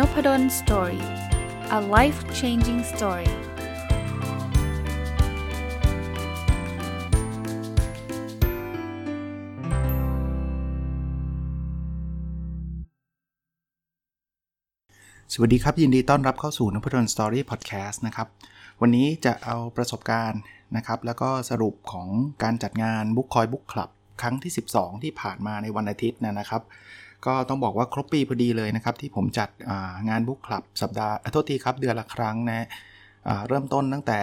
Nopadol Story a life changing story สวัสดีครับ ยินดีต้อนรับเข้าสู่นพดล Story พอดแคสต์นะครับ วันนี้จะเอาประสบการณ์นะครับ แล้วก็สรุปของการจัดงานบุ๊กคอย book club ครั้งที่ 12 ที่ผ่านมาในวันอาทิตย์นะครับ ก็ต้องบอกว่าครบปีพอดีเลยนะครับ ที่ผมจัดงาน book club สัปดาห์โทษทีครับเดือนละครั้งนะเริ่มต้นตั้งแต่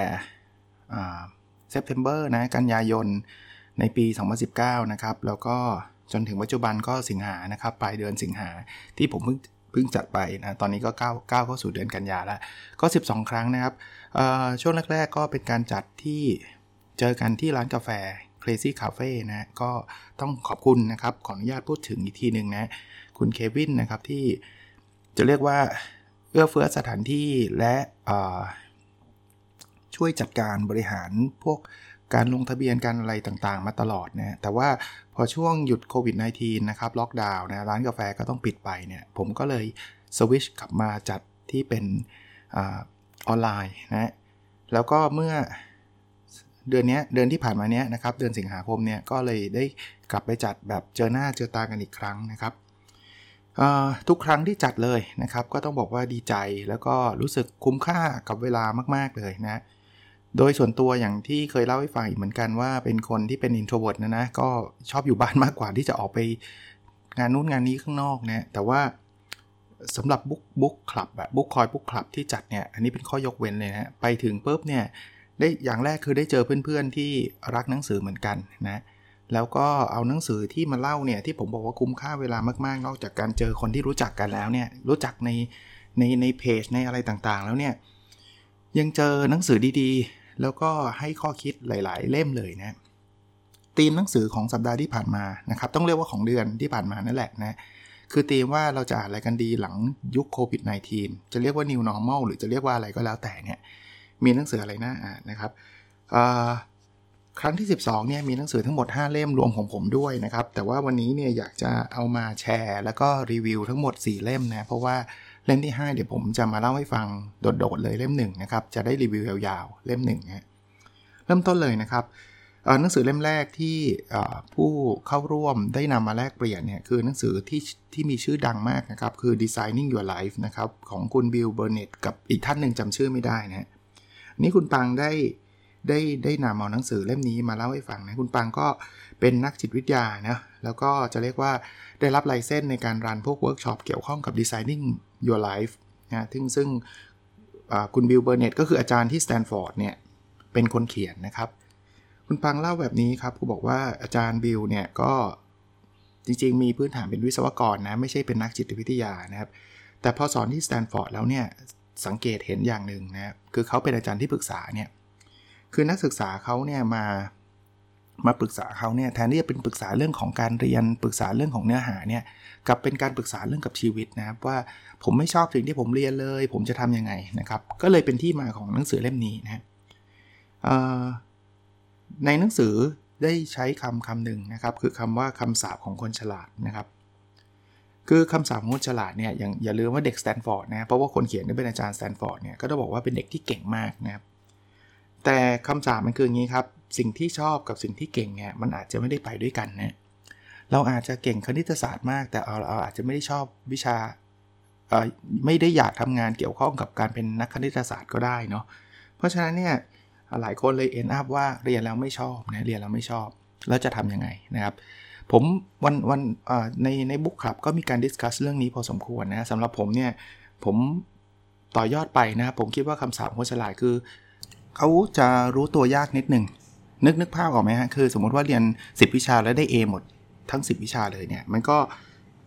September นะกันยายนในปี 2019 นะครับ แล้วก็จนถึงปัจจุบันก็สิงหานะครับ ปลายเดือนสิงหาที่ผมเพิ่งเพิ่งจัดไปนะ ตอนนี้ก็ก้าวก้าวเข้าสู่เดือนกันยาแล้ว ก็ 12 ครั้งนะครับช่วงแรก ๆ ก็เป็นการจัดที่เจอกันที่ร้านกาแฟ Crazy Cafe นะก็ต้องขอบคุณนะครับ ขออนุญาตพูดถึงอีกทีหนึ่งนะ คุณเควินนะครับที่จะเรียกว่าเอื้อเฟื้อสถานที่และช่วยจัดการบริหารพวกการลงทะเบียนการอะไรต่างๆ มาตลอดนะแต่ว่าพอช่วงหยุดโควิด -19 นะครับล็อกดาวน์นะร้านกาแฟก็ต้องปิดไปเนี่ย ผมก็เลยสวิชกลับมาจัดที่เป็นออนไลน์นะแล้วก็เมื่อ เดือนนี้เดือนที่ผ่านมาเนี้ยนะครับเดือนสิงหาคมเนี่ยก็เลยได้กลับไปจัดแบบเจอหน้าเจอตากันอีกครั้งนะครับทุกครั้งที่จัดเลยนะครับ ก็ต้องบอกว่าดีใจแล้วก็รู้สึกคุ้มค่ากับเวลามากๆเลยนะโดยส่วนตัวอย่างที่เคยเล่าให้ฟังอีกเหมือนกันว่าเป็นคนที่เป็น introvert นะนะก็ชอบอยู่บ้านมากกว่าที่จะออกไปงานนู้นงานนี้ข้างนอกนะแต่ว่าสำหรับบุ๊กบุ๊กคลับแบบบุ๊กคอยบุ๊กคลับที่จัดเนี่ยอันนี้เป็นข้อยกเว้นเลยนะไปถึงปุ๊บเนี่ย ได้อย่างแรกคือได้เจอเพื่อนๆที่รักหนังสือเหมือนกันนะแล้วก็เอาหนังสือที่มาเล่าเนี่ยที่ผมบอกว่าคุ้มค่าเวลามากๆ นอกจากการเจอคนที่รู้จักกันแล้วเนี่ยรู้จักในในในเพจในอะไรต่างๆ แล้วเนี่ยยังเจอหนังสือดีๆ แล้วก็ให้ข้อคิดหลายๆ เล่มเลยนะธีมหนังสือของสัปดาห์ที่ผ่านมานะครับต้องเรียกว่าของเดือนที่ผ่านมานั่นแหละนะคือธีมว่าเราจะอ่านอะไรกันดีหลังยุคโควิด -19 จะเรียกว่า new normal หรือจะเรียกว่าอะไรก็แล้วแต่เนี่ย มีหนังสืออะไรน่าอ่านนะครับครั้งที่ 12เนี่ยมีหนังสือทั้งหมด 5 เล่มรวมของผมด้วยนะครับ แต่ว่าวันนี้เนี่ยอยากจะเอามาแชร์ แล้วก็รีวิวทั้งหมด 4 เล่มนะ เพราะว่าเล่มที่ 5 เดี๋ยวผมจะมาเล่าให้ฟังโดดๆเลยเล่ม1นะครับ จะได้รีวิวยาวๆ เล่ม1นะเริ่มต้นเลยนะครับหนังสือเล่มแรกที่ผู้เข้าร่วมได้นำมาแลกเปลี่ยนเนี่ยคือหนังสือที่ที่มีชื่อดังมากนะครับ คือ Designing Your Life นะครับของคุณบิลเบอร์เน็ตกับอีกท่านหนึ่งจำชื่อไม่ได้นะ นี่คุณปังได้ได้ได้นำเอาหนังสือเล่มนี้มาเล่าให้ฟังนะคุณปังก็เป็นนักจิตวิทยานะแล้วก็จะเรียกว่าได้รับ license ในการ run พวกเวิร์กช็อปเกี่ยวข้องกับ Designing Your Life นะซึ่งซึ่งคุณบิลเบอร์เน็ตก็คืออาจารย์ที่สแตนฟอร์ดเนี่ยเป็นคนเขียนนะครับ คุณปังเล่าแบบนี้ครับเขาบอกว่าอาจารย์บิลเนี่ยก็จริงๆ มีพื้นฐานเป็นวิศวกรนะ ไม่ใช่เป็นนักจิตวิทยานะครับ แต่พอสอนที่สแตนฟอร์ดแล้วเนี่ย สังเกตเห็นอย่างหนึ่งนะคือเขาเป็นอาจารย์ที่ปรึกษาเนี่ยคือนักศึกษาเขาเนี่ยมามาปรึกษาเขาเนี่ยแทนที่จะเป็นปรึกษาเรื่องของการเรียนปรึกษาเรื่องของเนื้อหาเนี่ยกลับเป็นการปรึกษาเรื่องกับชีวิตนะครับว่าผมไม่ชอบสิ่งที่ผมเรียนเลย ผมจะทำยังไงนะครับ ก็เลยเป็นที่มาของหนังสือเล่มนี้นะในหนังสือได้ใช้คำคำหนึ่งนะครับ คือคำว่าคำสาปของคนฉลาดนะครับ คือคำสาปของคนฉลาดเนี่ยอย่าอย่าลืมว่าเด็กสแตนฟอร์ดนะเพราะว่าคนเขียนนี่เป็นอาจารย์สแตนฟอร์ดเนี่ยก็ต้องบอกว่าเป็นเด็กที่เก่งมากนะครับแต่คำสาปมันคืออย่างนี้ครับ สิ่งที่ชอบกับสิ่งที่เก่งเนี่ยมันอาจจะไม่ได้ไปด้วยกันนะเราอาจจะเก่งคณิตศาสตร์มาก แต่เราอาจจะไม่ได้ชอบวิชาไม่ได้อยากทำงานเกี่ยวข้องกับการเป็นนักคณิตศาสตร์ก็ได้เนาะเพราะฉะนั้นเนี่ยหลายคนเลยเอ็นอัพว่าเรียนแล้วไม่ชอบนะเรียนแล้วไม่ชอบ แล้วจะทํำยังไงนะครับ ผมวันวันในในบุ๊กคลับก็มีการดิสคัสเรื่องนี้พอสมควรนะสำหรับผมเนี่ย ผมต่อยอดไปนะผมคิดว่าคำสาปคนฉลาดคือ เขาจะรู้ตัวยากนิดหนึ่งนึกนึกภาพออกไหมฮะคือ สมมติว่าเรียน 10 วิชาแล้วได้ A หมดทั้ง 10 วิชาเลยเนี่ย มันก็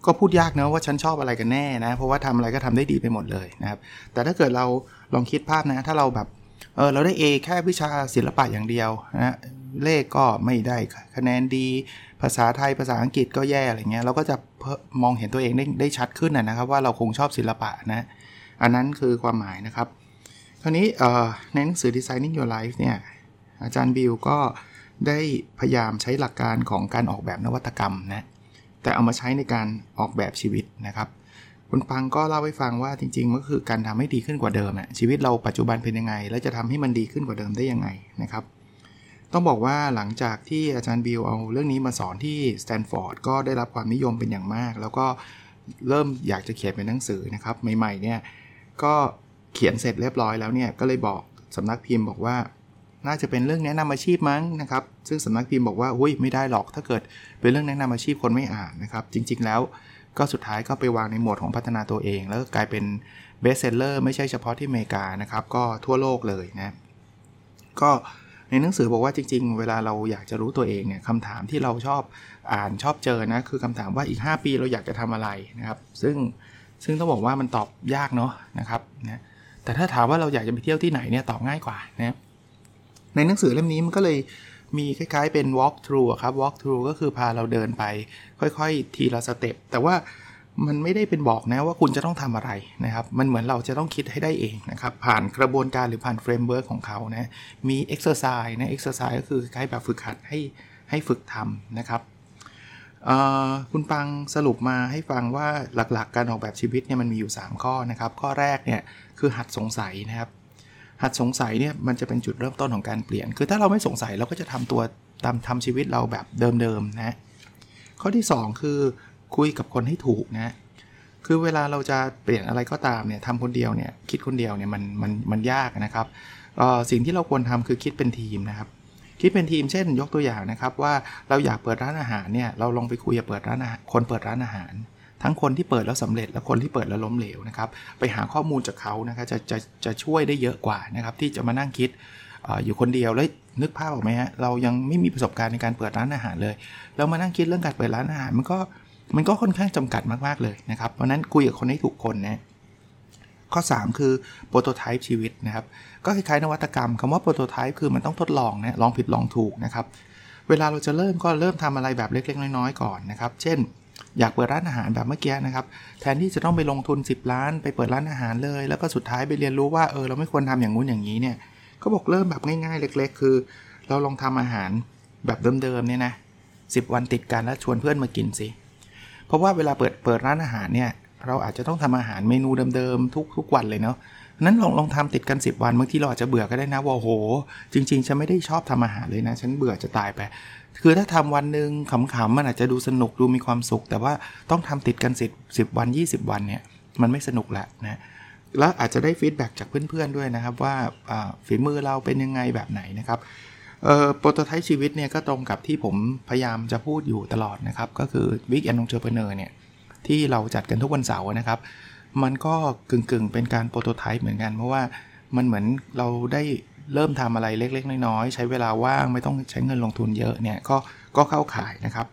ก็พูดยากนะว่าฉันชอบอะไรกันแน่นะ เพราะว่าทำอะไรก็ทำได้ดีไปหมดเลยนะครับ แต่ถ้าเกิดเราลองคิดภาพนะ ถ้าเราแบบเออเราได้ A แค่วิชาศิลปะอย่างเดียวนะเลขก็ไม่ได้คะแนนดี ภาษาไทยภาษาอังกฤษก็แย่อะไรเงี้ยเราก็จะมองเห็นตัวเองได้ได้ชัดขึ้นนะครับ ว่าเราคงชอบศิลปะนะ อันนั้นคือความหมายนะครับคราวนี้ในหนังสือ Designing Your Life เนี่ยอาจารย์บิลก็ได้พยายามใช้หลักการของการออกแบบนวัตกรรมนะแต่เอามาใช้ในการออกแบบชีวิตนะครับคุณปังก็เล่าให้ฟังว่าจริงๆก็คือการทำให้ดีขึ้นกว่าเดิมอะชีวิตเราปัจจุบันเป็นยังไง แล้วจะทำให้มันดีขึ้นกว่าเดิมได้ยังไงนะครับ ต้องบอกว่าหลังจากที่อาจารย์บิวเอาเรื่องนี้มาสอนที่สแตนฟอร์ดก็ได้รับความนิยมเป็นอย่างมาก แล้วก็เริ่มอยากจะเขียนเป็นหนังสือนะครับ ใหม่ๆเนี่ยก็เขียนเสร็จเรียบร้อยแล้วเนี่ยก็เลยบอกสำนักพิมพ์บอกว่า น่าจะเป็นเรื่องแนะนำอาชีพมั้งนะครับ ซึ่งสำนักพิมพ์บอกว่าอุ้ยไม่ได้หรอกถ้าเกิดเป็นเรื่องแนะนำอาชีพคนไม่อ่านนะครับ จริง ๆ แล้วก็สุดท้ายก็ไปวางในหมวดของพัฒนาตัวเอง แล้วก็กลายเป็นเบสเซลเลอร์ไม่ใช่เฉพาะที่อเมริกานะครับ ก็ทั่วโลกเลยนะ ก็ ในหนังสือบอกว่าจริง ๆ เวลาเราอยากจะรู้ตัวเองเนี่ยคำถามที่เราชอบอ่านชอบเจอนะคือคำถามว่าอีก 5 ปีเราอยากจะทำอะไรนะครับ ซึ่งซึ่งต้องบอกว่ามันตอบยากเนาะนะครับนะแต่ถ้าถามว่าเราอยากจะไปเที่ยวที่ไหนเนี่ยตอบง่ายกว่านะในหนังสือเล่มนี้มันก็เลยมีคล้ายๆเป็น walk through ครับ walk through ก็คือพาเราเดินไป ค่อยๆ ทีละ step แต่ว่า มันไม่ได้เป็นบอกนะว่าคุณจะต้องทำอะไรนะครับ มันเหมือนเราจะต้องคิดให้ได้เองนะครับ ผ่านกระบวนการหรือผ่าน framework ของเขานะมี exercise นะ exercise ก็คือคล้ายแบบฝึกหัดให้ให้ฝึกทำนะครับคุณปังสรุปมาให้ฟังว่าหลักๆ การออกแบบชีวิตเนี่ยมันมีอยู่ 3 ข้อนะครับ ข้อแรกเนี่ยคือหัดสงสัยนะครับ หัดสงสัยเนี่ยมันจะเป็นจุดเริ่มต้นของการเปลี่ยน คือถ้าเราไม่สงสัยเราก็จะทำตัวตามทำชีวิตเราแบบเดิมๆนะข้อที่ 2 คือ คุยกับคนให้ถูกนะคือเวลาเราจะเปลี่ยนอะไรก็ตามเนี่ยทำคนเดียวเนี่ยคิดคนเดียวเนี่ยมันมันมันยากนะครับสิ่งที่เราควรทำคือคิดเป็นทีมนะครับ คิดเป็นทีมเช่น ยกตัวอย่างนะครับว่าเราอยากเปิดร้านอาหารเนี่ยเราลองไปคุยกับเปิดร้านอาหารคนเปิดร้านอาหาร ทั้งคนที่เปิดแล้วสำเร็จและคนที่เปิดแล้วล้มเหลวนะครับไปหาข้อมูลจากเขานะครับจะจะจะช่วยได้เยอะกว่านะครับที่จะมานั่งคิดออยู่คนเดียวแล้วนึกภาพออกไหมฮะเรายังไม่มีประสบการณ์ในการเปิดร้านอาหารเลย เรามานั่งคิดเรื่องการเปิดร้านอาหารมันก็ มันก็ค่อนข้างจำกัดมากๆเลยนะครับ เพราะนั้นคุยกับคนให้ถูกคนนะข้อ 3 คือโปรโตไทป์ชีวิตนะครับ ก็คล้ายๆนวัตกรรมคำว่าโปรโตไทป์คือมันต้องทดลองนะลองผิดลองถูกนะครับ เวลาเราจะเริ่มก็เริ่มทำอะไรแบบเล็ก ๆ น้อยๆก่อนนะครับ เช่น อยากเปิดร้านอาหารแบบเมื่อกี้นะครับ แทนที่จะต้องไปลงทุน 10 ล้าน ไปเปิดร้านอาหารเลย แล้วก็สุดท้ายไปเรียนรู้ว่าเออเราไม่ควรทำอย่างงู้นอย่างนี้เนี่ยเขาบอกเริ่มแบบง่ายๆ เล็ก ๆ คือ เราลองทำอาหารแบบเดิมๆเนี่ยนะสิวันติดกันแล้วชวนเพื่อนมากินสิ เพราะว่าเวลาเปิดเปิดร้านอาหารเนี่ยเราอาจจะต้องทำอาหารเมนูเดิมๆทุกทุกวันเลยเนาะนั้นลองลองทำติดกัน 10 วันบางทีเราอาจจะเบื่อก็ได้นะว่าโห จริง ๆ ฉันไม่ได้ชอบทำอาหารเลยนะ ฉันเบื่อจะตายไป คือถ้าทำวันหนึ่งขำๆมันอาจจะดูสนุกดูมีความสุข แต่ว่าต้องทำติดกัน10 10วัน 20 วันเนี่ยมันไม่สนุกละนะแล้วอาจจะได้ฟีดแบ็จากเพื่อนๆด้วยนะครับว่าฝีมือเราเป็นยังไงแบบไหนนะครับ โปรโตไทป์ชีวิตเนี่ยก็ตรงกับที่ผมพยายามจะพูดอยู่ตลอดนะครับ ก็คือวิกแอนนองเจอร์เพเนอร์เนี่ย ที่เราจัดกันทุกวันเสาร์นะครับ มันก็กึ่งๆ เป็นการโปรโตไทป์เหมือนกัน เพราะว่ามันเหมือนเราได้เริ่มทำอะไรเล็ก ๆ น้อย ๆ ใช้เวลาว่างไม่ต้องใช้เงินลงทุนเยอะเนี่ยก็ก็เข้าขายนะครับ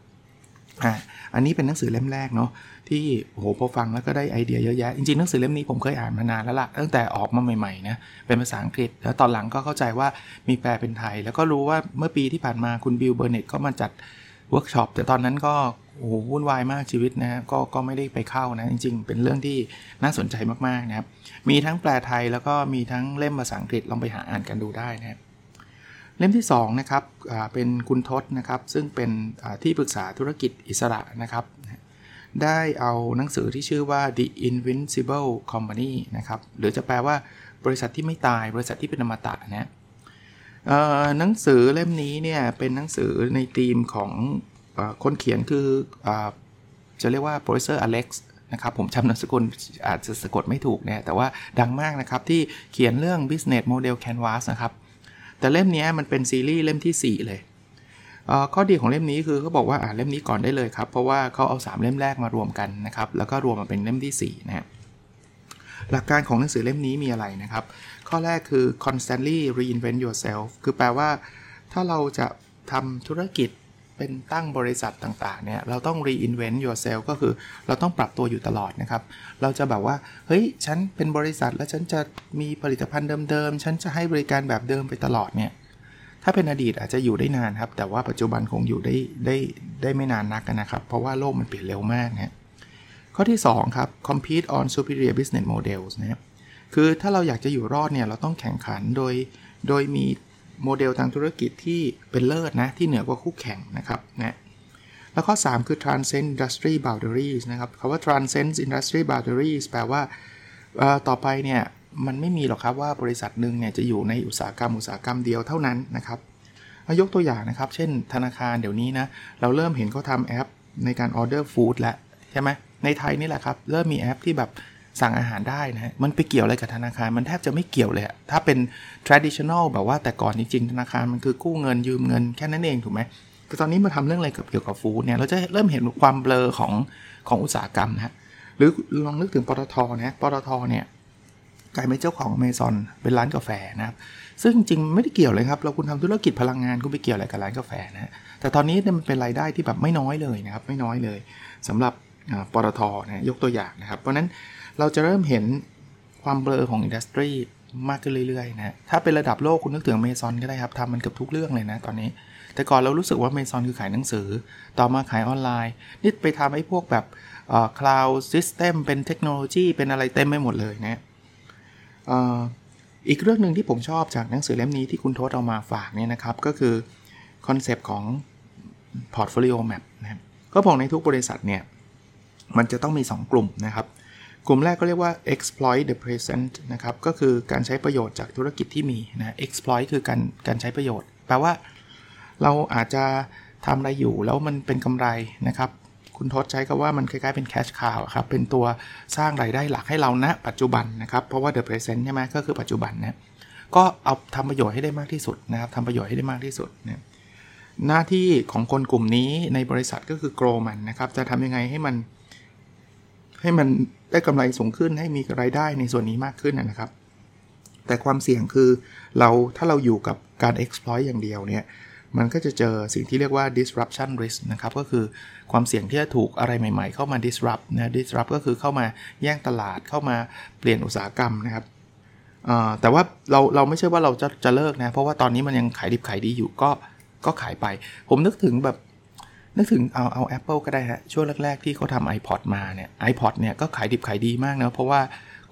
อ่าอันนี้เป็นหนังสือเล่มแรกเนาะที่โหพอฟังแล้วก็ได้ไอเดียเยอะแยะ จริงๆหนังสือเล่มนี้ผมเคยอ่านมานานแล้วละ่ะตั้งแต่ออกมาใหม่ๆนะเป็นภาษาอังกฤษ แล้วตอนหลังก็เข้าใจว่ามีแปลเป็นไทย แล้วก็รู้ว่าเมื่อปีที่ผ่านมาคุณบิลเบอร์เน็ตก็มาจัดเวิร์กช็อปแต่ตอนนั้นก็โอ้โหวุ่นวายมากชีวิตนะก็ก็ไม่ได้ไปเข้านะ จริง ๆ เป็นเรื่องที่น่าสนใจมากๆนะครับมีทั้งแปลไทยแล้วก็มีทั้งเล่มภาษาอังกฤษลองไปหาอ่านกันดูได้นะครับ เล่มที่2นะครับเป็นคุณทศนะครับ ซึ่งเป็นที่ปรึกษาธุรกิจอิสระนะครับ ได้เอาหนังสือที่ชื่อว่า The Invincible Company นะครับ หรือจะแปลว่าบริษัทที่ไม่ตาย บริษัทที่เป็นอมตะนะหนังสือเล่มนี้เนี่ยเป็นหนังสือในธีมของคนเขียนคืออจะเรียกว่า professor Alex นะครับผมจำนามสกุลอาจจะสะกดไม่ถูกเนี่ยแต่ว่าดังมากนะครับที่เขียนเรื่อง business model canvas นะครับ แต่เล่มนี้มันเป็นซีรีส์เล่มที่ 4 เลยข้อดีของเล่มนี้คือเขาบอกว่าอ่านเล่มนี้ก่อนได้เลยครับ เพราะว่าเขาเอา 3 เล่มแรกมารวมกันนะครับ แล้วก็รวมมาเป็นเล่มที่4นะหลักการของหนังสือเล่มนี้มีอะไรนะครับ ข้อแรกคือ constantly reinvent yourself คือแปลว่า ถ้าเราจะทำธุรกิจ เป็นตั้งบริษัทต่างๆเนี่ยเราต้อง reinvent yourself ก็คือเราต้องปรับตัวอยู่ตลอดนะครับ เราจะแบบว่า เฮ้ย ฉันเป็นบริษัทแล้วฉันจะมีผลิตภัณฑ์เดิมๆ ฉันจะให้บริการแบบเดิมไปตลอดเนี่ยถ้าเป็นอดีตอาจจะอยู่ได้นานครับ แต่ว่าปัจจุบันคงอยู่ได้ได้ได้ไม่นานนักนะครับ เพราะว่าโลกมันเปลี่ยนเร็วมากนะข้อที่ 2 ครับ compete on superior business models นะครับคือถ้าเราอยากจะอยู่รอดเนี่ยเราต้องแข่งขันโดยโดยมี โมเดลทางธุรกิจที่เป็นเลิศนะที่เหนือกว่าคู่แข่งนะครับนะแล้วข้อ 3 คือ transcend industry boundaries นะครับคำว่า transcend industry boundaries แปลว่าต่อไปเนี่ยมันไม่มีหรอกครับว่าบริษัทหนึ่งเนี่ยจะอยู่ในอุตสาหกรรมอุตสาหกรรมเดียวเท่านั้นนะครับยกตัวอย่างนะครับ เช่นธนาคารเดี๋ยวนี้นะ เราเริ่มเห็นเขาทำแอปในการออเดอร์ฟู้ดแล้วใช่ไหมในไทยนี่แหละครับ เริ่มมีแอปที่แบบ สั่งอาหารได้นะมันไปเกี่ยวอะไรกับธนาคาร มันแทบจะไม่เกี่ยวเลยถ้าเป็น traditional แบบว่าแต่ก่อนจริงๆธนาคารมันคือกู้เงินยืมเงินแค่นั้นเองถูกไหมแต่ตอนนี้มาทำเรื่องอะไรเกี่ยวกับฟู้ดเนี่ยเราจะเริ่มเห็นความเบลอของของอุตสาหกรรมนะหรือลองนึกถึงปตทนะปตทเนี่ยกลายเป็นเจ้าของเมซอนเป็นร้านกาแฟนะครับซึ่งจริงไม่ได้เกี่ยวเลยครับเราคุณทำธุรกิจพลังงานคุณไปเกี่ยวอะไรกับร้านกาแฟนะแต่ตอนนี้มันเป็นรายได้ที่แบบไม่น้อยเลยนะครับไม่น้อยเลยสำหรับปตทนะยกตัวอย่างนะครับ เพราะนั้น เราจะเริ่มเห็นความเบลอของ industry มากขึ้นเรื่อยๆนะถ้าเป็นระดับโลกคุณนึกถึงเมซอนก็ได้ครับทำมันเกือบทุกเรื่องเลยนะตอนนี้ แต่ก่อนเรารู้สึกว่าเมซอนคือขายหนังสือ ต่อมาขายออนไลน์ นี่ไปทำให้พวกแบบ cloud system เป็นเทคโนโลยีเป็นอะไรเต็มไปหมดเลยนะอีกเรื่องหนึ่งที่ผมชอบจากหนังสือเล่มนี้ที่คุณทศเอามาฝากเนี่ยนะครับ ก็คือ concept ของ Portfolio Map นะครับก็บอกในทุกบริษัทเนี่ย มันจะต้องมี 2 กลุ่มนะครับ กลุ่มแรกก็เรียกว่า exploit the present นะครับ ก็คือการใช้ประโยชน์จากธุรกิจที่มีนะ exploit คือการการใช้ประโยชน์ แปลว่าเราอาจจะทำอะไรอยู่แล้วมันเป็นกำไรนะครับ คุณทศใช้คำว่ามันคล้ายๆเป็น cash cow ครับ เป็นตัวสร้างรายได้หลักให้เราณนะปัจจุบันนะครับ เพราะว่า the present ใช่ไหมก็คือปัจจุบันนะ ก็เอาทำประโยชน์ให้ได้มากที่สุดนะครับทำประโยชน์ให้ได้มากที่สุดนะหน้าที่ของคนกลุ่มนี้ในบริษัทก็คือ grow มันนะครับ จะทำยังไงให้มันให้มัน ได้กำไรสูงขึ้นให้มีรายได้ในส่วนนี้มากขึ้นนะครับ แต่ความเสี่ยงคือเราถ้าเราอยู่กับการ exploit อย่างเดียวเนี่ยมันก็จะเจอสิ่งที่เรียกว่า disruption risk นะครับ ก็คือความเสี่ยงที่จะถูกอะไรใหม่ ๆ เข้ามา disrupt นะ disrupt ก็คือเข้ามาแย่งตลาดเข้ามาเปลี่ยนอุตสาหกรรมนะครับแต่ว่าเราเราไม่ใช่ว่าเราจะจะเลิกนะ เพราะว่าตอนนี้มันยังขายดิบขายดีอยู่ก็ก็ขายไป ผมนึกถึงแบบ นึกถึงเอาเอา Apple ก็ได้ฮะ ช่วงแรก ๆ ที่เขาทำ iPod มาเนี่ย iPod เนี่ยก็ขายดิบขายดีมากนะ เพราะว่า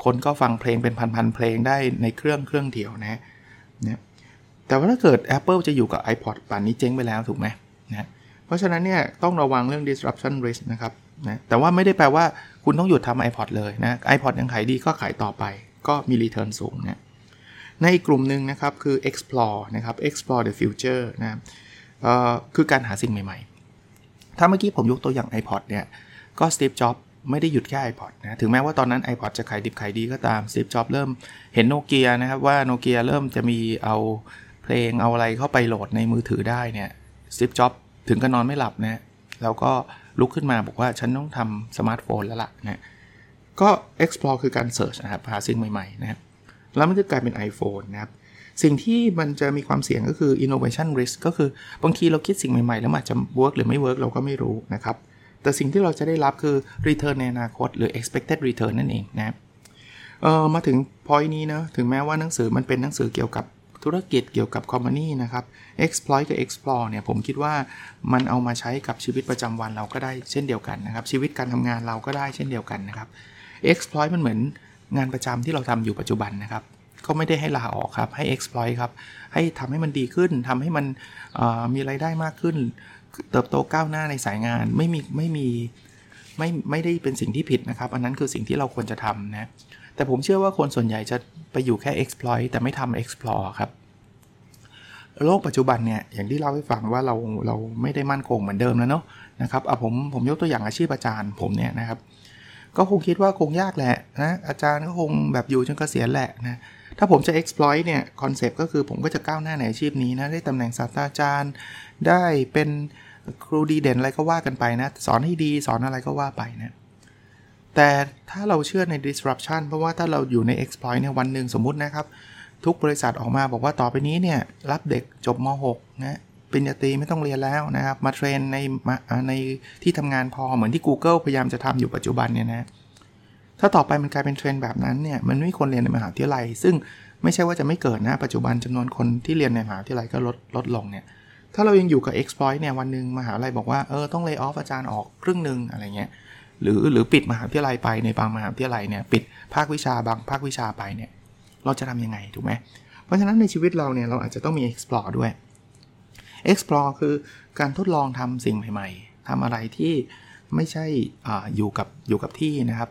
คนก็ฟังเพลงเป็นพัน ๆ เพลงได้ในเครื่องเครื่องเดียวนะเนี่ยแต่ว่าถ้าเกิด Apple จะอยู่กับ iPod ป่านนี้เจ๊งไปแล้วถูกไหมนะเพราะฉะนั้นเนี่ยต้องระวังเรื่อง disruption risk นะครับนะแต่ว่าไม่ได้แปลว่าคุณต้องหยุดทำ iPod เลยนะ iPod ยังขายดีก็ขายต่อไป ก็มี return สูงนะในอีกกลุ่มหนึ่งนะครับคือ explore นะครับ explore the future นะคือการหาสิ่งใหม่ๆ ถ้าเมื่อกี้ผมยกตัวอย่าง iPod เนี่ยก็ Steve Jobs ไม่ได้หยุดแค่ iPod นะถึงแม้ว่าตอนนั้น iPod จะขายดิบขายดีก็ตาม Steve Jobs เริ่มเห็นโนเกียนะครับว่าโนเกียเริ่มจะมีเอาเพลงเอาอะไรเข้าไปโหลดในมือถือได้เนี่ย Steve Jobs ถึงก็นอนไม่หลับนะแล้วก็ลุกขึ้นมาบอกว่าฉันต้องทำสมาร์ทโฟนแล้วล่ะนะก็ explore คือการ search นะครับหาสิ่งใหม่ๆนะครับแล้วมันจะกลายเป็น iPhone นะครับ สิ่งที่มันจะมีความเสี่ยงก็คือ innovation risk ก็คือบางทีเราคิดสิ่งใหม่ๆ แล้วอาจจะ work หรือไม่ work เราก็ไม่รู้นะครับ แต่สิ่งที่เราจะได้รับคือ return ในอนาคตหรือ expected return นั่นเองนะเออมาถึง point นี้นะถึงแม้ว่าหนังสือมันเป็นหนังสือเกี่ยวกับธุรกิจเกี่ยวกับคอมมานีนะครับ exploit กับ explore เนี่ยผมคิดว่ามันเอามาใช้กับชีวิตประจำวันเราก็ได้เช่นเดียวกันนะครับ ชีวิตการทำงานเราก็ได้เช่นเดียวกันนะครับ exploit มันเหมือนงานประจำที่เราทำอยู่ปัจจุบันนะครับ ก็ไม่ได้ให้ลาออกครับ ให้ exploit ครับ ให้ทำให้มันดีขึ้นทำให้มันมีไรายได้มากขึ้น เติบโตก้าวหน้าในสายงาน ไม่มีไม่มีไม่ไม่ได้เป็นสิ่งที่ผิดนะครับ อันนั้นคือสิ่งที่เราควรจะทำนะ แต่ผมเชื่อว่าคนส่วนใหญ่จะไปอยู่แค่ exploit แต่ไม่ทำ explore ครับ โลกปัจจุบันเนี่ย อย่างที่เล่าให้ฟังว่าเราเราไม่ได้มั่นคงเหมือนเดิมแล้วเนาะนะครับเอาผมผมยกตัวอย่างอาชีพอาจารย์ผมเนี่ยนะครับ ก็คงคิดว่าคงยากแหละนะอาจารย์ก็คงแบบอยู่จนเกษียณแหละนะ ถ้าผมจะ exploit เนี่ยคอนเซปต์ก็คือผมก็จะก้าวหน้าในอาชีพนี้นะ ได้ตำแหน่งศาสตราจารย์ ได้เป็นครูดีเด่นอะไรก็ว่ากันไปนะ สอนให้ดีสอนอะไรก็ว่าไปนะ แต่ถ้าเราเชื่อใน disruption เพราะว่าถ้าเราอยู่ใน exploit เนี่ยวันหนึ่งสมมุตินะครับ ทุกบริษัทออกมาบอกว่าต่อไปนี้เนี่ยรับเด็กจบม .6 นะปริญญาตรีไม่ต้องเรียนแล้วนะครับ มา train ในในที่ทำงานพอเหมือนที่ Google พยายามจะทำอยู่ปัจจุบันเนี่ยนะ ถ้าต่อไปมันกลายเป็นเทรนแบบนั้นเนี่ยมันไม่มีคนเรียนในมหาวิทยาลัย ซึ่งไม่ใช่ว่าจะไม่เกิดนะปัจจุบันจำนวนคนที่เรียนในมหาวิทยาลัยก็ลดลดลงเนี่ยถ้าเรายังอยู่กับ exploit เนี่ยวันหนึ่งมหาวิทยาลัยบอกว่าเออต้องเลิกออฟอาจารย์ออกครึ่งหนึ่งอะไรเงี้ยหรือหรือปิดมหาวิทยาลัยไปในบางมหาวิทยาลัยเนี่ยปิดภาควิชาบางภาควิชาไปเนี่ยเราจะทํำยังไงถูกไหมเพราะฉะนั้นในชีวิตเราเนี่ยเราอาจจะต้องมี explore ด้วย explore คือการทดลองทำสิ่งใหม่ ๆทำอะไรที่ไม่ใช่ออยู่กับอยู่กับที่นะครับ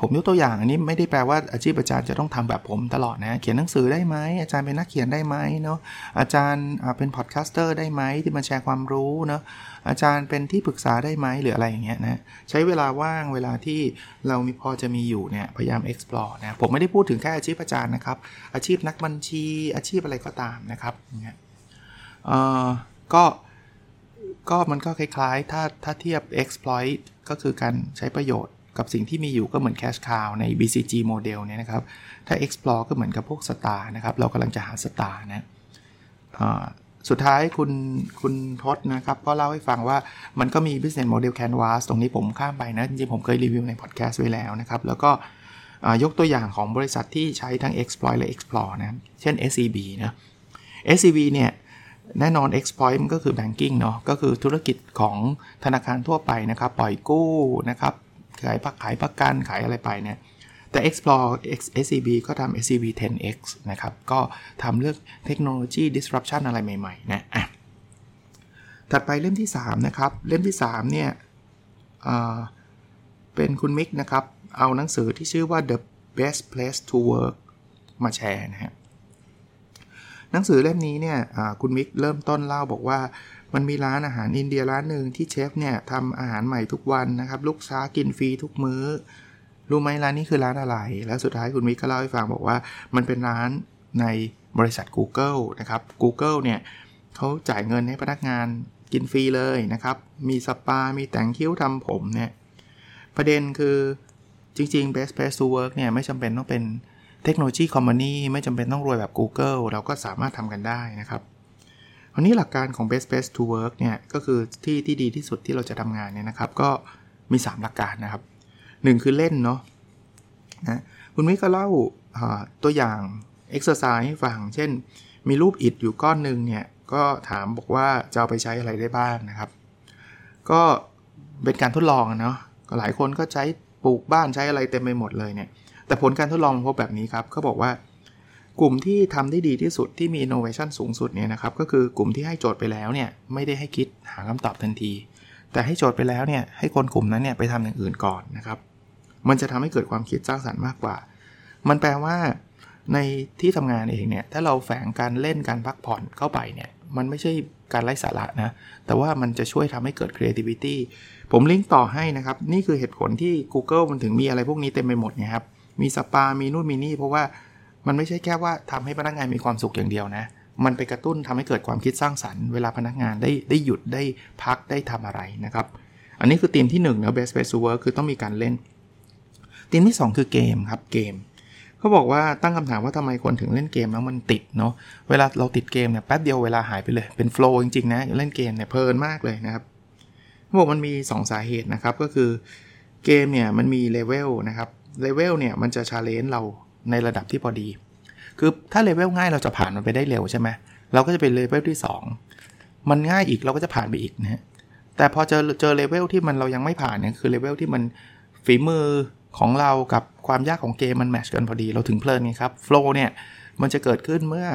ผมยกตัวอย่างอันนี้ไม่ได้แปลว่าอาชีพอาจารย์จะต้องทำแบบผมตลอดนะ เขียนหนังสือได้ไหมอาจารย์เป็นนักเขียนได้ไหมเนาะอาจารย์เป็น podcaster ได้ไหมที่มาแชร์ความรู้เนาะอาจารย์เป็นที่ปรึกษาได้ไหมหรืออะไรอย่างเงี้ยนะใช้เวลาว่างเวลาที่เรามีพอจะมีอยู่เนี่ยพยายาม explore นะผมไม่ได้พูดถึงแค่อาชีพอาจารย์นะครับ อาชีพนักบัญชีอาชีพอะไรก็ตามนะครับเนี่ยเอ่อก็ก็มันก็คล้ายๆ ถ้าถ้าเทียบ exploit ก็คือการใช้ประโยชน์ กับสิ่งที่มีอยู่ก็เหมือน cash cow ใน BCG โมเดลเนี่ยนะครับ ถ้า explore ก็เหมือนกับพวกสตาร์นะครับ เรากำลังจะหาสตาร์นะสุดท้ายคุณคุณทศนะครับ ก็เล่าให้ฟังว่ามันก็มี business model canvas ตรงนี้ผมข้ามไปนะ จริงๆ ผมเคยรีวิวในพอดแคสต์ไว้แล้วนะครับ แล้วก็ยกตัวอย่างของบริษัทที่ใช้ทั้ง exploit และ explore นะ เช่น SCB นะ SCB เนี่ยแน่นอน exploit มันก็คือ banking เนาะก็คือธุรกิจของธนาคารทั่วไปนะครับ ปล่อยกู้นะครับ ขายพักขายประกันขายอะไรไปเนี่ยแต่ explore SCB ก็ทำ SCB 10X นะครับ ก็ทำเรื่องเทคโนโลยี disruption อะไรใหม่ๆนะอะถัดไปเล่มที่ 3 นะครับ เล่มที่ 3 เนี่ยเป็นคุณมิกนะครับ เอาหนังสือที่ชื่อว่า the best place to work มาแชร์นะฮะหนังสือเล่มนี้เนี่ยคุณมิกเริ่มต้นเล่าบอกว่า มันมีร้านอาหารอินเดียร้านหนึ่งที่เชฟเนี่ยทำอาหารใหม่ทุกวันนะครับ ลูกค้ากินฟรีทุกมือ้อ รู้ไหมร้านนี้คือร้านอะไร แล้วสุดท้ายคุณมิกก็เล่าให้ฟังบอกว่า มันเป็นร้านในบริษัท Google นะครับ Google เนี่ยเขาจ่ายเงินให้พนักงานกินฟรีเลยนะครับ มีสปา มีแต่งคิ้วทำผมเนี่ย ประเด็นคือจริงๆ best place to work เนี่ยไม่จำเป็นต้องเป็นเทคโนโลยีคอมมานีไม่จำเป็นต้องรวยแบบ Google เราก็สามารถทำกันได้นะครับ วันนี้หลักการของ best place to work เนี่ยก็คือที่ที่ดีที่สุดที่เราจะทำงานเนี่ยนะครับ ก็มี 3 หลักการนะครับ 1 คือเล่นเนาะนะคุณมิก็เล่าตัวอย่าง exercise ให้ฟัง เช่น มีรูปอิฐอยู่ก้อนหนึ่งเนี่ย ก็ถามบอกว่าจะเอาไปใช้อะไรได้บ้างนะครับ ก็เป็นการทดลองเนาะหลายคนก็ใช้ปลูกบ้านใช้อะไรเต็มไปหมดเลยเนี่ย แต่ผลการทดลองพบแบบนี้ครับเขาบอกว่า กลุ่มที่ทำได้ดีที่สุดที่มี innovation สูงสุดเนี่ยนะครับก็คือกลุ่มที่ให้โจทย์ไปแล้วเนี่ยไม่ได้ให้คิดหาคำตอบทันที แต่ให้โจทย์ไปแล้วเนี่ยให้คนกลุ่มนั้นเนี่ยไปทำอย่างอื่นก่อนนะครับ มันจะทำให้เกิดความคิดสร้างสรรค์มากกว่า มันแปลว่า ในที่ทำงานเองเนี่ยถ้าเราแฝงการเล่นการพักผ่อนเข้าไปเนี่ยมันไม่ใช่การไร้สาระนะ แต่ว่ามันจะช่วยทำให้เกิด creativity ผมลิงก์ต่อให้นะครับ นี่คือเหตุผลที่ Google มันถึงมีอะไรพวกนี้เต็มไปหมดนะครับ มีสปา มีนู่นมีนี่ เพราะว่า มันไม่ใช่แค่ว่าทำให้พนักงานมีความสุขอย่างเดียวนะ มันไปกระตุ้นทำให้เกิดความคิดสร้างสรรค์เวลาพนักงานได้ได้หยุดได้พักได้ทำอะไรนะครับ อันนี้คือธีมที่1นึ่งนะ best place to work คือต้องมีการเล่นธีมที่ 2 คือเกมครับเกมเขาบอกว่าตั้งคำถามว่าทำไมคนถึงเล่นเกมแล้วมันติดเนาะเวลาเราติดเกมเนี่ยแป๊บเดียวเวลาหายไปเลยเป็น flow จริงๆนะเล่นเกมเนี่ยเพลินมากเลยนะครับเขาบอกมันมี 2 สาเหตุนะครับก็คือเกมเนี่ยมันมีเลเวลนะครับเลเวลเนี่ยมันจะ challenge เรา ในระดับที่พอดี คือถ้าเลเวลง่ายเราจะผ่านมันไปได้เร็วใช่ไหมเราก็จะเป็นเลเวลที่ 2 มันง่ายอีกเราก็จะผ่านไปอีกนะแต่พอเจอเจอเลเวลที่มันเรายังไม่ผ่านเนี่ยคือเลเวลที่มันฝีมือของเรากับความยากของเกมมัน match กันพอดีเราถึงเพลินไงครับ flow เนี่ยมันจะเกิดขึ้นเมื่อ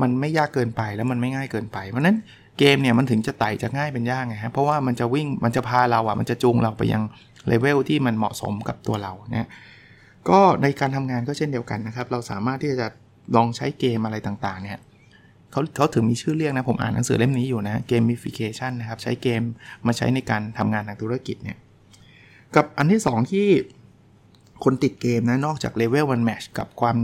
มันไม่ยากเกินไปแล้วมันไม่ง่ายเกินไป เพราะนั้นเกมเนี่ยมันถึงจะไต่จะง่ายเป็นยากไงฮะเพราะว่ามันจะวิ่งมันจะพาเราอะมันจะจูงเราไปยังเลเวลที่มันเหมาะสมกับตัวเราเนี่ย ก็ในการทำงานก็เช่นเดียวกันนะครับ เราสามารถที่จะลองใช้เกมอะไรต่างๆเนี่ยเขาเขาถึงมีชื่อเรียกนะ ผมอ่านหนังสือเล่มนี้อยู่นะ gamification นะครับ ใช้เกมมาใช้ในการทำงานทางธุรกิจเนี่ย กับอันที่ 2 ที่คนติดเกมนะ นอกจากเลเวลมันแมชกับความ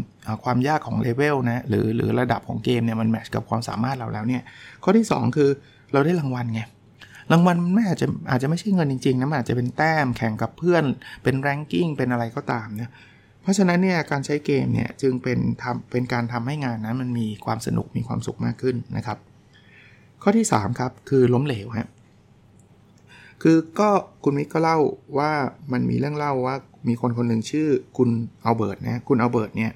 ความยากของเลเวลนะหรือหรือระดับของเกมเนี่ยมันแมชกับความสามารถเราแล้วเนี่ย ข้อที่ 2 คือเราได้รางวัลไงรางวัลมันไม่อาจจะอาจจะไม่ใช่เงินจริงๆนะมันอาจจะเป็นแต้มแข่งกับเพื่อนเป็นแรงกิ้งเป็นอะไรก็ตามเนี่ย เพราะฉะนั้นเนี่ยการใช้เกมเนี่ยจึงเป็นทำเป็นการทำให้งานนั้นมันมีความสนุกมีความสุขมากขึ้นนะครับ ข้อที่ 3 ครับคือล้มเหลวครับคือก็คุณมิกก็เล่าว่ามันมีเรื่องเล่าว่ามีคนคนหนึ่งชื่อคุณเอัลเบิร์ตนะคุณเอัลเบิร์ตเนี่ย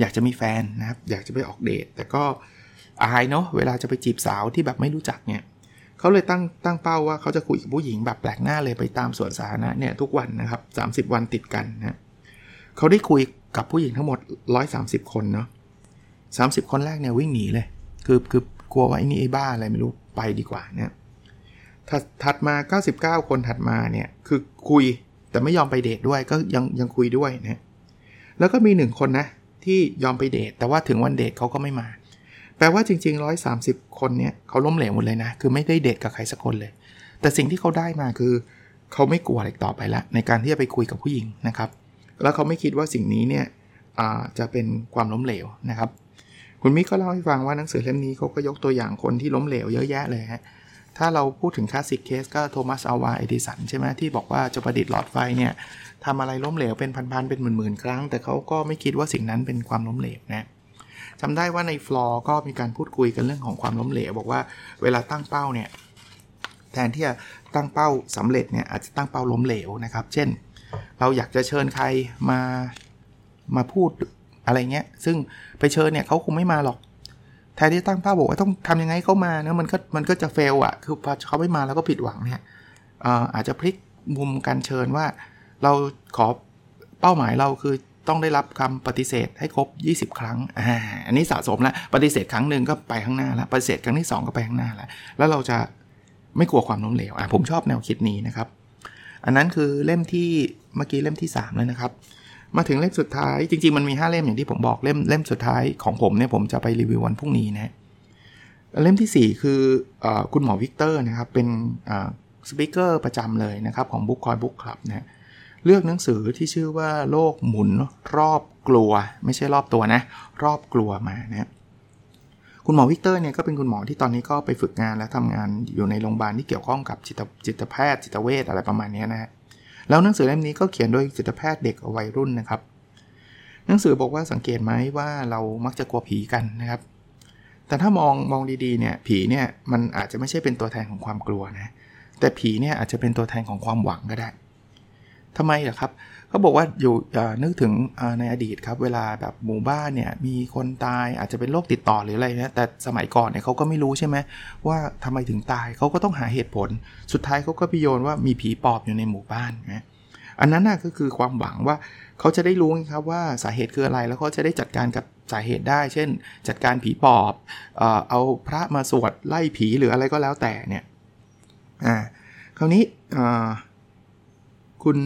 อยากจะมีแฟนนะครับ อยากจะไปออกเดทแต่ก็อายเนาะเวลาจะไปจีบสาวที่แบบไม่รู้จักเนี่ยเขาเลยตั้งตั้งเป้าว่าเขาจะคุยกับผู้หญิงแบบแปลกหน้าเลยไปตามสวนสาธารณะเนี่ยทุกวันนะครับ 30 วันติดกันนะ เขาได้คุยกับผู้หญิงทั้งหมด 130 คนเนาะ30คนแรกเนี่ยวิ่งหนีเลย คือคือกลัวว่าไอ้นี่ไอ้บ้าอะไรไม่รู้ไปดีกว่าเนี่ยถัดมา 99 คนถัดมาเนี่ยคือคุยแต่ไม่ยอมไปเดทด้วยก็ยังยังคุยด้วยนะแล้วก็มี1คนนะที่ยอมไปเดทแต่ว่าถึงวันเดทเขาก็ไม่มา แปลว่าจริง ๆ 130 คนเนี่ยเขาล้มเหลวหมดเลยนะ คือไม่ได้เดทกับใครสักคนเลย แต่สิ่งที่เขาได้มาคือ เขาไม่กลัวอะไรต่อไปล้วในการที่จะไปคุยกับผู้หญิงนะครับ แล้วเขาไม่คิดว่าสิ่งนี้เนี่ยจะเป็นความล้มเหลวนะครับ คุณมิกก็เล่าให้ฟังว่าหนังสือเล่มนี้เขาก็ยกตัวอย่างคนที่ล้มเหลวเยอะแยะเลยฮะถ้าเราพูดถึง classic case ก็โทมัสอัลวาเอดิสันใช่ไหมที่บอกว่าจะประดิษฐ์หลอดไฟเนี่ยทำอะไรล้มเหลวเป็นพันๆเป็นหมื่นๆครั้ง แต่เขาก็ไม่คิดว่าสิ่งนั้นเป็นความล้มเหลวนะจำได้ว่าในฟลอร์ก็มีการพูดคุยกันเรื่องของความล้มเหลว บอกว่าเวลาตั้งเป้าเนี่ยแทนที่จะตั้งเป้าสำเร็จเนี่ยอาจจะตั้งเป้าล้มเหลวนะครับ เช่น เราอยากจะเชิญใครมามาพูดอะไรเงี้ย ซึ่งไปเชิญเนี่ยเขาคงไม่มาหรอก แทนที่ตั้งเป้าบอกว่าต้องทำยังไงเขามาเนะมันก็มันก็จะเฟลอะ่ะ คือพอเขาไม่มาแล้วก็ผิดหวังเนี่ยอาจจะพลิกมุมการเชิญว่า เราขอเป้าหมายเราคือต้องได้รับคำปฏิเสธให้ครบ 20 ครั้ง อ่า อันนี้สะสมแล้วปฏิเสธครั้งหนึ่งก็ไปข้างหน้าแล้วปฏิเสธครั้งที่ 2 ก็ไปข้างหน้าแล้ว แล้วเราจะไม่กลัวความล้มเหลว อะผมชอบแนวคิดนี้นะครับ อันนั้นคือเล่มที่เมื่อกี้เล่มที่ 3 แล้วนะครับ มาถึงเล่มสุดท้ายจริงๆ มันมี 5 เล่มอย่างที่ผมบอกเล่มเล่มสุดท้ายของผมเนี่ยผมจะไปรีวิววันพรุ่งนี้นะเล่มที่ 4 คือคุณหมอวิกเตอร์นะครับ เป็น speaker ประจำเลยนะครับ ของบุ๊กคอย book club นะเลือกหนังสือที่ชื่อว่าโลกหมุนรอบกลัว ไม่ใช่รอบตัวนะ รอบกลัวมานะ คุณหมอวิกเตอร์เนี่ยก็เป็นคุณหมอที่ตอนนี้ก็ไปฝึกงานและทำงานอยู่ในโรงพยาบาลที่เกี่ยวข้องกับจิตจิตแพทย์ จิตเวชอะไรประมาณนี้นะฮะแล้วหนังสือเล่มนี้ก็เขียนโดยจิตแพทย์เด็กวัยรุ่นนะครับ หนังสือบอกว่าสังเกตไหมว่าเรามักจะกลัวผีกันนะครับ แต่ถ้ามองมองดีๆเนี่ยผีเนี่ยมันอาจจะไม่ใช่เป็นตัวแทนของความกลัวนะแต่ผีเนี่ยอาจจะเป็นตัวแทนของความหวังก็ได้ทำไมล่ะครับ เขาบอกว่าอยู่นึกถึงในอดีตครับ เวลาแบบหมู่บ้านเนี่ยมีคนตายอาจจะเป็นโรคติดต่อหรืออะไรนะแต่สมัยก่อนเนี่ยเขาก็ไม่รู้ใช่ไหมว่าทำไมถึงตายเขาก็ต้องหาเหตุผล สุดท้ายเขาก็พิโยนว่ามีผีปอบอยู่ในหมู่บ้านนะอันนั้นน่ะก็คือความหวังว่าเขาจะได้รู้ครับว่าสาเหตุคืออะไรแล้วเขาจะได้จัดการกับสาเหตุได้ เช่น จัดการผีปอบเอาพระมาสวดไล่ผีหรืออะไรก็แล้วแต่เนี่ยอ่าคราวนี้คุณ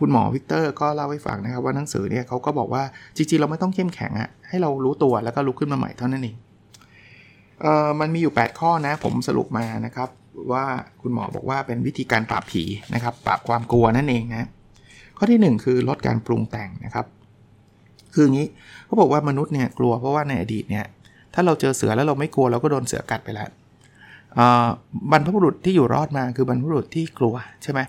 คุณหมอวิกเตอร์ก็เล่าให้ฟังนะครับว่าหนังสือเนี่ยเขาก็บอกว่าจริงๆ เราไม่ต้องเข้มแข็งอะให้เรารู้ตัวแล้วก็ลุกขึ้นมาใหม่เท่านั้นเองเอ่อมันมีอยู่ 8 ข้อนะ ผมสรุปมานะครับ ว่าคุณหมอบอกว่าเป็นวิธีการปราบผีนะครับปราบความกลัวนั่นเองนะข้อที่ 1 คือลดการปรุงแต่งนะครับ คืออย่างนี้เขาบอกว่ามนุษย์เนี่ยกลัวเพราะว่าในอดีตเนี่ยถ้าเราเจอเสือแล้วเราไม่กลัวเราก็โดนเสือกัดไปแล้วบรรพบุรุษที่อยู่รอดมาคือบรรพบุรุษที่กลัวใช่ไหม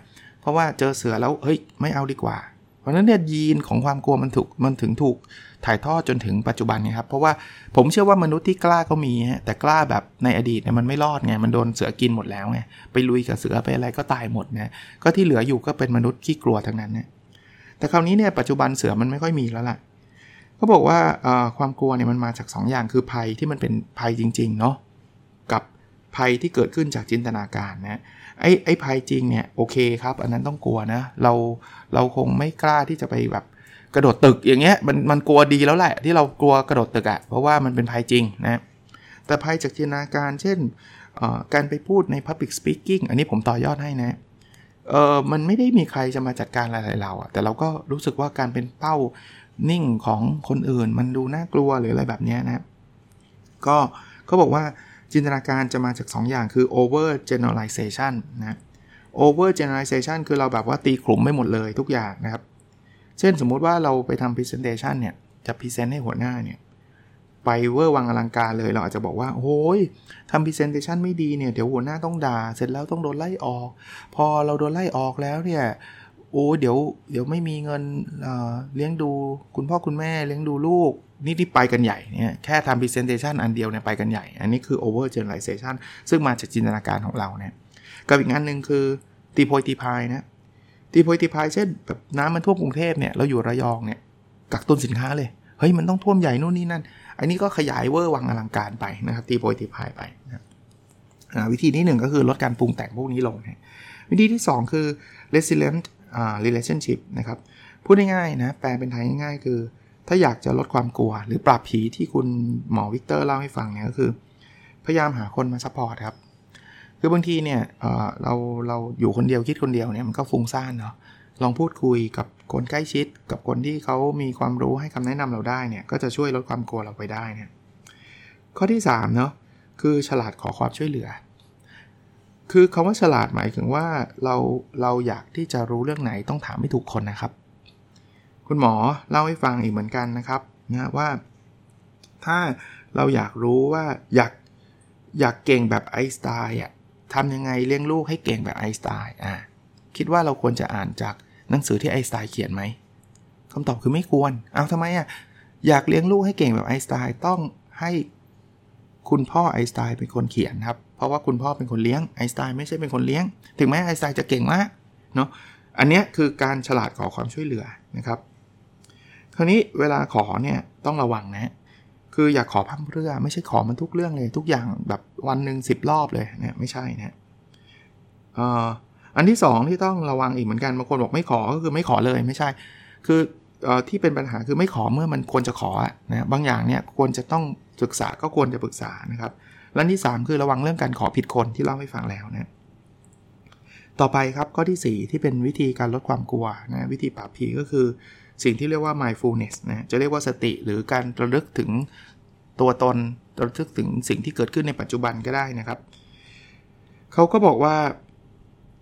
ราะว่าเจอเสือแล้วเฮ้ยไม่เอาดีกว่า เพราะนั้นเนี่ยยีนของความกลัวมันถูกมันถึงถูกถ่ายทอดจนถึงปัจจุบันไงครับ เพราะว่าผมเชื่อว่ามนุษย์ที่กล้าก็มีฮะแต่กล้าแบบในอดีตเนี่ยมันไม่รอดไงมันโดนเสือกินหมดแล้วไงไปลุยกับเสือไปอะไรก็ตายหมดนะก็ที่เหลืออยู่ก็เป็นมนุษย์ขี้กลัวทั้งนั้นเนี่ยแต่คราวนี้เนี่ยปัจจุบันเสือมันไม่ค่อยมีแล้วล่ะเขาบอกว่าความกลัวเนี่ยมันมาจาก 2ออย่างคือภัยที่มันเป็นภัยจริงๆเนาะกับภัยที่เกิดขึ้นจากจินตนาการนะ ไอ้ไอ้ภัยจริงเนี่ยโอเคครับ อันนั้นต้องกลัวนะ เราเราคงไม่กล้าที่จะไปแบบกระโดดตึกอย่างเงี้ยมันมันกลัวดีแล้วแหละที่เรากลัวกระโดดตึกอะ่ะเพราะว่ามันเป็นภัยจริงนะแต่ภัยจากจินตนาการเช่นการไปพูดใน Public Speaking อันนี้ผมต่อยอดให้นะเออมันไม่ได้มีใครจะมาจัดการอะไรเราอะแต่เราก็รู้สึกว่าการเป็นเป้านิ่งของคนอื่น มันดูน่ากลัวหรืออะไรแบบนี้นะก็เขาบอกว่า จินตนาการจะมาจาก 2 อย่างคือ over generalization นะ over generalization คือเราแบบว่าตีกลุ่มไม่หมดเลยทุกอย่างนะครับ เช่นสมมุติว่าเราไปทำ presentation เนี่ย จะ present ให้หัวหน้าเนี่ย ไปเวอร์วังอลังการเลย เราอาจจะบอกว่า โอ้ยทำ presentation ไม่ดีเนี่ย เดี๋ยวหัวหน้าต้องด่า เสร็จแล้วต้องโดนไล่ออก พอเราโดนไล่ออกแล้วเนี่ย โอ้เดี๋ยวเดี๋ยวไม่มีเงินเลี้ยงดูคุณพ่อคุณแม่เลี้ยงดูลูก นี่ที่ไปกันใหญ่เนี่ยแค่ทำ presentation อันเดียวเนี่ยไปกันใหญ่ อันนี้คือ over generalization ซึ่งมาจากจินตนาการของเราเนี่ยกับอีกอันหนึ่งคือตีโพยตีพายนะตีโพยตีพายเช่นแบบน้ำมันท่วมกรุงเทพเนี่ยเราอยู่ระยองเนี่ยกักตุนสินค้าเลยเฮ้ยมันต้องท่วมใหญ่นู่นนี่นั่นอันนี้ก็ขยายเวอร์วังอลังการไปนะครับตีโพยตีพายไปนะวิธีที่1ก็คือลดการปรุงแต่งพวกนี้ลงนะวิธีที่ 2 คือ resilient relationship นะครับพูดง่ายๆนะแปลเป็นไทยง่ายๆ คือ ถ้าอยากจะลดความกลัว หรือปราบผีที่คุณหมอวิกเตอร์เล่าให้ฟังเนี่ยก็คือ พยายามหาคนมา support ครับ คือบางทีเนี่ยเราเราอยู่คนเดียวคิดคนเดียวเนี่ยมันก็ฟุ้งซ่านเนาะลองพูดคุยกับคนใกล้ชิด กับคนที่เขามีความรู้ให้คำแนะนำเราได้เนี่ยก็จะช่วยลดความกลัวเราไปได้เนี่ยข้อที่3เนาะคือฉลาดขอความช่วยเหลือ คือคาว่าฉลาดหมายถึงว่าเราเราอยากที่จะรู้เรื่องไหนต้องถามไม่ถูกคนนะครับ คุณหมอเล่าให้ฟังอีกเหมือนกันนะครับนะว่า ถ้าเราอยากรู้ว่าอยากอยากเก่งแบบไอสไตน์อะทำยังไงเลี้ยงลูกให้เก่งแบบไอสไตน์อะคิดว่าเราควรจะอ่านจากหนังสือที่ไอสไตน์เขียนไหมคำตอบคือไม่ควร เอาทำไมอะ อยากเลี้ยงลูกให้เก่งแบบไอสไตน์ต้องให้คุณพ่อไอสไตน์เป็นคนเขียนครับ เพราะว่าคุณพ่อเป็นคนเลี้ยงไอสไตน์ไม่ใช่เป็นคนเลี้ยง ถึงแม้ไอสไตน์จะเก่งมากเนาะอันนี้คือการฉลาดขอความช่วยเหลือนะครับ คราวนี้เวลาขอเนี่ยต้องระวังนะคืออย่าขอพร่ำเพรื่อไม่ใช่ขอมันทุกเรื่องเลย ทุกอย่างแบบวันหนึ่งสิบรอบเลยเนี่ยไม่ใช่นะอันที่ 2 ที่ต้องระวังอีกเหมือนกันบางคนบอกไม่ขอก็คือไม่ขอเลยไม่ใช่ คืออที่เป็นปัญหาคือไม่ขอเมื่อมันควรจะขอนะบางอย่างเนี่ยควรจะต้องศึกษาก็ควรจะปรึกษานะครับ และที่ 3 คือระวังเรื่องการขอผิดคนที่เล่าให้ฟังแล้วนะต่อไปครับข้อที่ 4 ที่เป็นวิธีการลดความกลัวนะวิธีปราบผีก็คือสิ่งที่เรียกว่า mindfulness นะจะเรียกว่าสติหรือการระลึกถึงตัวตนระลึกถึงสิ่งที่เกิดขึ้นในปัจจุบันก็ได้นะครับเขาก็บอกว่า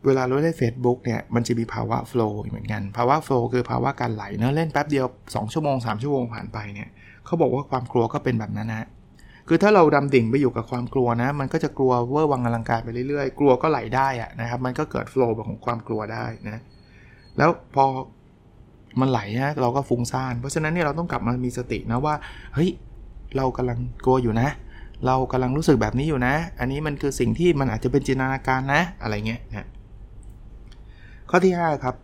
เวลาเราเล่น Facebook เนี่ยมันจะมีภาวะ flow เหมือนกัน ภาวะ flow คือภาวะการไหลเนะเล่นแป๊บเดียว 2 ชั่วโมง 3 ชั่วโมงผ่านไปเนี่ยเขาบอกว่าความกลัวก็เป็นแบบนั้นนะ คือถ้าเราดำดิ่งไปอยู่กับความกลัวนะ มันก็จะกลัวเวอร์วังอลังการไปเรื่อยๆ กลัวก็ไหลได้อะนะครับ มันก็เกิด flow ของความกลัวได้นะ แล้วพอมันไหลนะเราก็ฟุ้งซ่าน เพราะฉะนั้นเนี่ยเราต้องกลับมามีสตินะว่า เฮ้ย เรากำลังกลัวอยู่นะ เรากำลังรู้สึกแบบนี้อยู่นะ อันนี้มันคือสิ่งที่มันอาจจะเป็นจินตนาการนะ อะไรเงี้ยนะ ข้อที่ 5 ครับ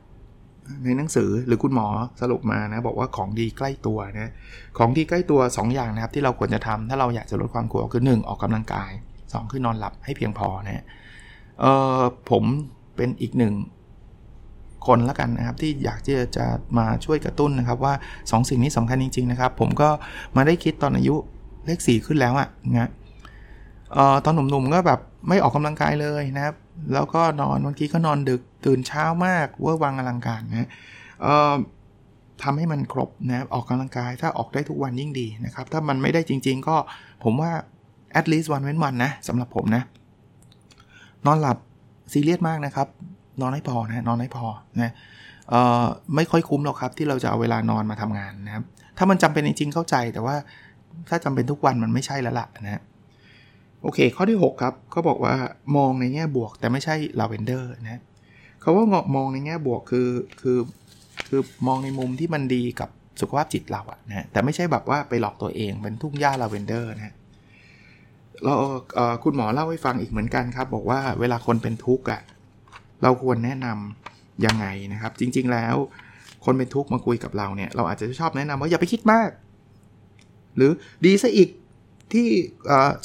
ในหนังสือหรือคุณหมอสรุปมานะ บอกว่าของดีใกล้ตัวนะของดีใกล้ตัว 2 อย่างนะครับ ที่เราควรจะทำถ้าเราอยากจะลดความกลัวคือ 1 ออกกำลังกาย 2 คือนอนหลับให้เพียงพอนะเออผมเป็นอีกหนึ่งคนละกันนะครับ ที่อยากที่จะมาช่วยกระตุ้นนะครับ ว่า 2สิ่งนี้สำคัญจริง ๆ นะครับ ผมก็มาได้คิดตอนอายุเลข4ขึ้นแล้วอะนะเออตอนหนุ่มๆก็แบบไม่ออกกำลังกายเลยนะครับ แล้วก็นอนบางทีก็นอนดึกตื่นเช้ามากเวอร์วังอลังการนะทำให้มันครบนะออกกำลังกายถ้าออกได้ทุกวันยิ่งดีนะครับ ถ้ามันไม่ได้จริง ๆ ก็ผมว่า at least วันเว้นวันนะสำหรับผมนะ นอนหลับซีเรียสมากนะครับ นอนให้พอนะนอนให้พอนะไม่ค่อยคุ้มหรอกครับ ที่เราจะเอาเวลานอนมาทำงานนะครับ ถ้ามันจำเป็นจริงๆเข้าใจแต่ว่าถ้าจำเป็นทุกวันมันไม่ใช่แล้วล่ะนะ โอเค ข้อที่ 6 ครับเขาบอกว่ามองในแง่บวกแต่ไม่ใช่ลาเวนเดอร์นะเขาว่ามองในแง่บวกคือคือคือมองในมุมที่มันดีกับสุขภาพจิตเราอะนะแต่ไม่ใช่แบบว่าไปหลอกตัวเองเป็นทุ่งหญ้าลาเวนเดอร์นะเราคุณหมอเล่าให้ฟังอีกเหมือนกันครับ บอกว่าเวลาคนเป็นทุกข์อะเราควรแนะนํำยังไงนะครับ จริง ๆแล้ว คนเป็นทุกข์มาคุยกับเราเนี่ย เราอาจจะชอบแนะนำว่าอย่าไปคิดมาก หรือดีซะอีก ที่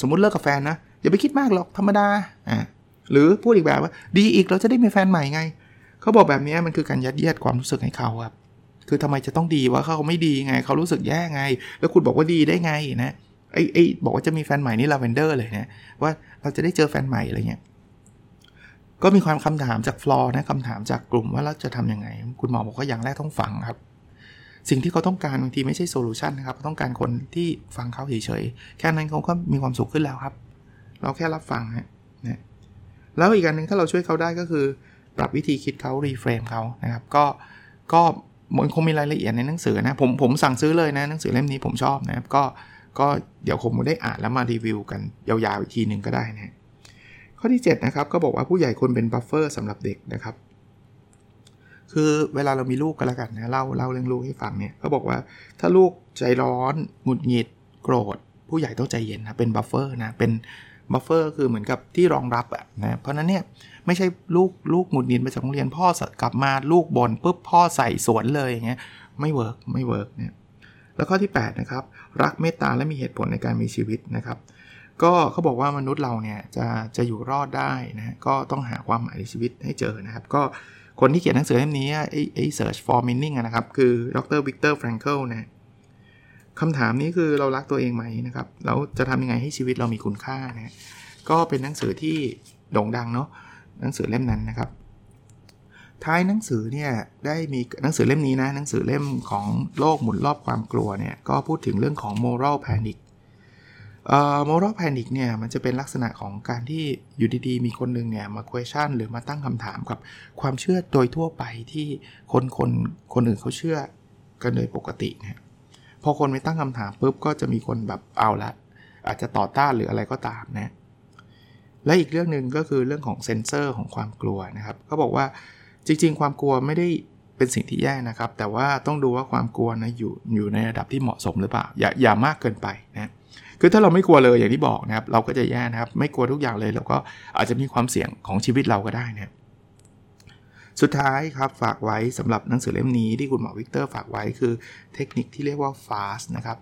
สมมุติเลิกกับแฟนนะอย่าไปคิดมากหรอกธรรมดาอ่าหรือพูดอีกแบบว่า ดีอีกเราจะได้มีแฟนใหม่ไง เขาบอกแบบนี้มันคือการยัดเยียดความรู้สึกให้เขาครับ คือทำไมจะต้องดีว่าเขาไม่ดีไง เขารู้สึกแย่ไง แล้วคุณบอกว่าดีได้ไงนะไอ้ไอ้บอกว่าจะมีแฟนใหม่นี่ลาเวนเดอร์เลยนะว่าเราจะได้เจอแฟนใหม่อะไรเงี้ยก็มีความคำถามจากฟลอร์นะคำถามจากกลุ่มว่าเราจะทำยังไง คุณหมอบอกว่าอย่างแรกต้องฟังครับ สิ่งที่เขาต้องการบางทีไม่ใช่ solution นะครับต้องการคนที่ฟังเขาเฉยๆ แค่นั้นเขาก็มีความสุขขึ้นแล้วครับ เราแค่รับฟังนะนะแล้วอีกการหนึ่งถ้าเราช่วยเขาได้ก็คือ ปรับวิธีคิดเขา reframe เขานะครับ ก็ก็มันคงมีรายละเอียดในหนังสือนะ ผมผมสั่งซื้อเลยนะหนังสือเล่มนี้ผมชอบนะครับ ก็ก็เดี๋ยวผมได้อ่านแล้วมารีวิวกันยาวๆอีกทีหนึ่งก็ได้นะข้อที่ 7 นะครับ ก็บอกว่าผู้ใหญ่ควรเป็น buffer สำหรับเด็กนะครับ คือเวลาเรามีลูกก็แล้วกันนะเล่าเล่าเรื่องลูกให้ฟังเนี่ยเขาบอกว่าถ้าลูกใจร้อนหงุดหงิดโกรธ ผู้ใหญ่ต้องใจเย็นนะเป็น buffer นะเป็น buffer คือเหมือนกับที่รองรับอะนะเพราะนั้นเนี่ยไม่ใช่ลูกลูกหงุดหงิดมาจากโรงเรียนพ่อกลับมาลูกบ่นปุ๊บพ่อใส่สวนเลยอย่างเงี้ยไม่ work ไม่ work เนี่ยแล้วข้อที่8นะครับรักเมตตาและมีเหตุผลในการมีชีวิตนะครับ ก็เขาบอกว่ามนุษย์เราเนี่ยจะจะอยู่รอดได้นะก็ต้องหาความหมายในชีวิตให้เจอนะครับ ก็ คนที่เขียนหนังสือเล่มนี้ไอ้ไอ้ search for meaning นะครับ คือดรวิกเตอร์แฟรงเคิลนะคำถามนี้คือเรารักตัวเองไหมนะครับ แล้วจะทำยังไงให้ชีวิตเรามีคุณค่านะก็เป็นหนังสือที่โด่งดังเนาะหนังสือเล่มนั้นนะครับ ท้ายหนังสือเนี่ยได้มีหนังสือเล่มนี้นะหนังสือเล่มของโลกหมุนรอบความกลัวเนี่ยก็พูดถึงเรื่องของ moral panic เอ่อ moral panic เนี่ยมันจะเป็นลักษณะของการที่อยู่ดีๆ มีคนหนึ่งเนี่ยมา question หรือมาตั้งคำถามกับความเชื่อโดยทั่วไปที่คนคนคนอื่นเขาเชื่อกันโดยปกตินะพอคนไปตั้งคำถามปุ๊บก็จะมีคนแบบเอาละ อาจจะต่อต้านหรืออะไรก็ตามนะ และอีกเรื่องหนึ่งก็คือเรื่องของเซนเซอร์ของความกลัวนะครับเขาบอกว่าจริง ๆ ความกลัวไม่ได้เป็นสิ่งที่แย่นะครับ แต่ว่าต้องดูว่าความกลัวนะอยู่อยู่ในระดับที่เหมาะสมหรือเปล่า อย่าอย่ามากเกินไปนะ คือถ้าเราไม่กลัวเลยอย่างที่บอกนะครับ เราก็จะแย่นะครับ ไม่กลัวทุกอย่างเลยเราก็อาจจะมีความเสี่ยงของชีวิตเราก็ได้นะสุดท้ายครับฝากไว้สำหรับหนังสือเล่มนี้ที่คุณหมอวิกเตอร์ฝากไว้คือเทคนิคที่เรียกว่า FAST นะครับ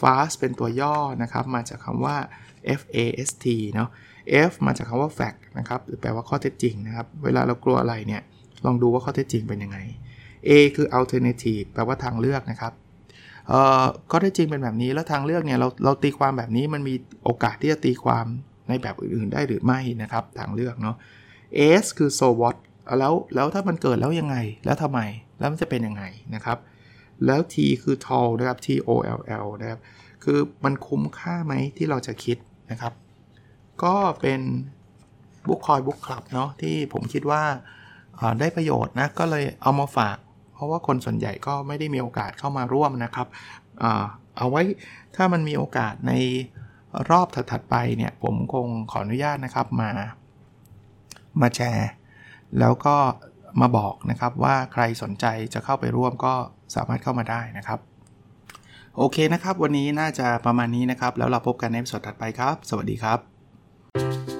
FAST เป็นตัวย่อนะครับ มาจากคำว่า F A S T เนาะ F มาจากคำว่า fact นะครับหรือแปลว่าข้อเท็จจริงนะครับ เวลาเรากลัวอะไรเนี่ยลองดูว่าข้อเท็จจริงเป็นยังไง A คือ alternative แปลว่าทางเลือกนะครับ ข้อเท็จจริงเป็นแบบนี้แล้วทางเลือกเนี่ยเราเราตีความแบบนี้มันมีโอกาสที่จะตีความในแบบอื่นๆได้หรือไม่นะครับ ทางเลือกเนาะ S คือ so what แล้วแล้วถ้ามันเกิดแล้วยังไง แล้วทำไม แล้วมันจะเป็นยังไงนะครับ แล้ว T คือ tall นะครับ T O L L นะครับ คือมันคุ้มค่าไหมที่เราจะคิดนะครับ ก็เป็นบุ๊คคอยบุ๊คคลับเนาะที่ผมคิดว่าได้ประโยชน์นะ ก็เลยเอามาฝาก ราะว่าคนส่วนใหญ่ก็ไม่ได้มีโอกาสเข้ามาร่วมนะครับ เอาไว้ถ้ามันมีโอกาสในรอบถัดๆไปเนี่ยผมคงขออนุญาตนะครับมา มาแชร์ แล้วก็มาบอกนะครับว่าใครสนใจจะเข้าไปร่วมก็สามารถเข้ามาได้นะครับ โอเคนะครับ วันนี้น่าจะประมาณนี้นะครับ แล้วเราพบกันในสดถัดไปครับ สวัสดีครับ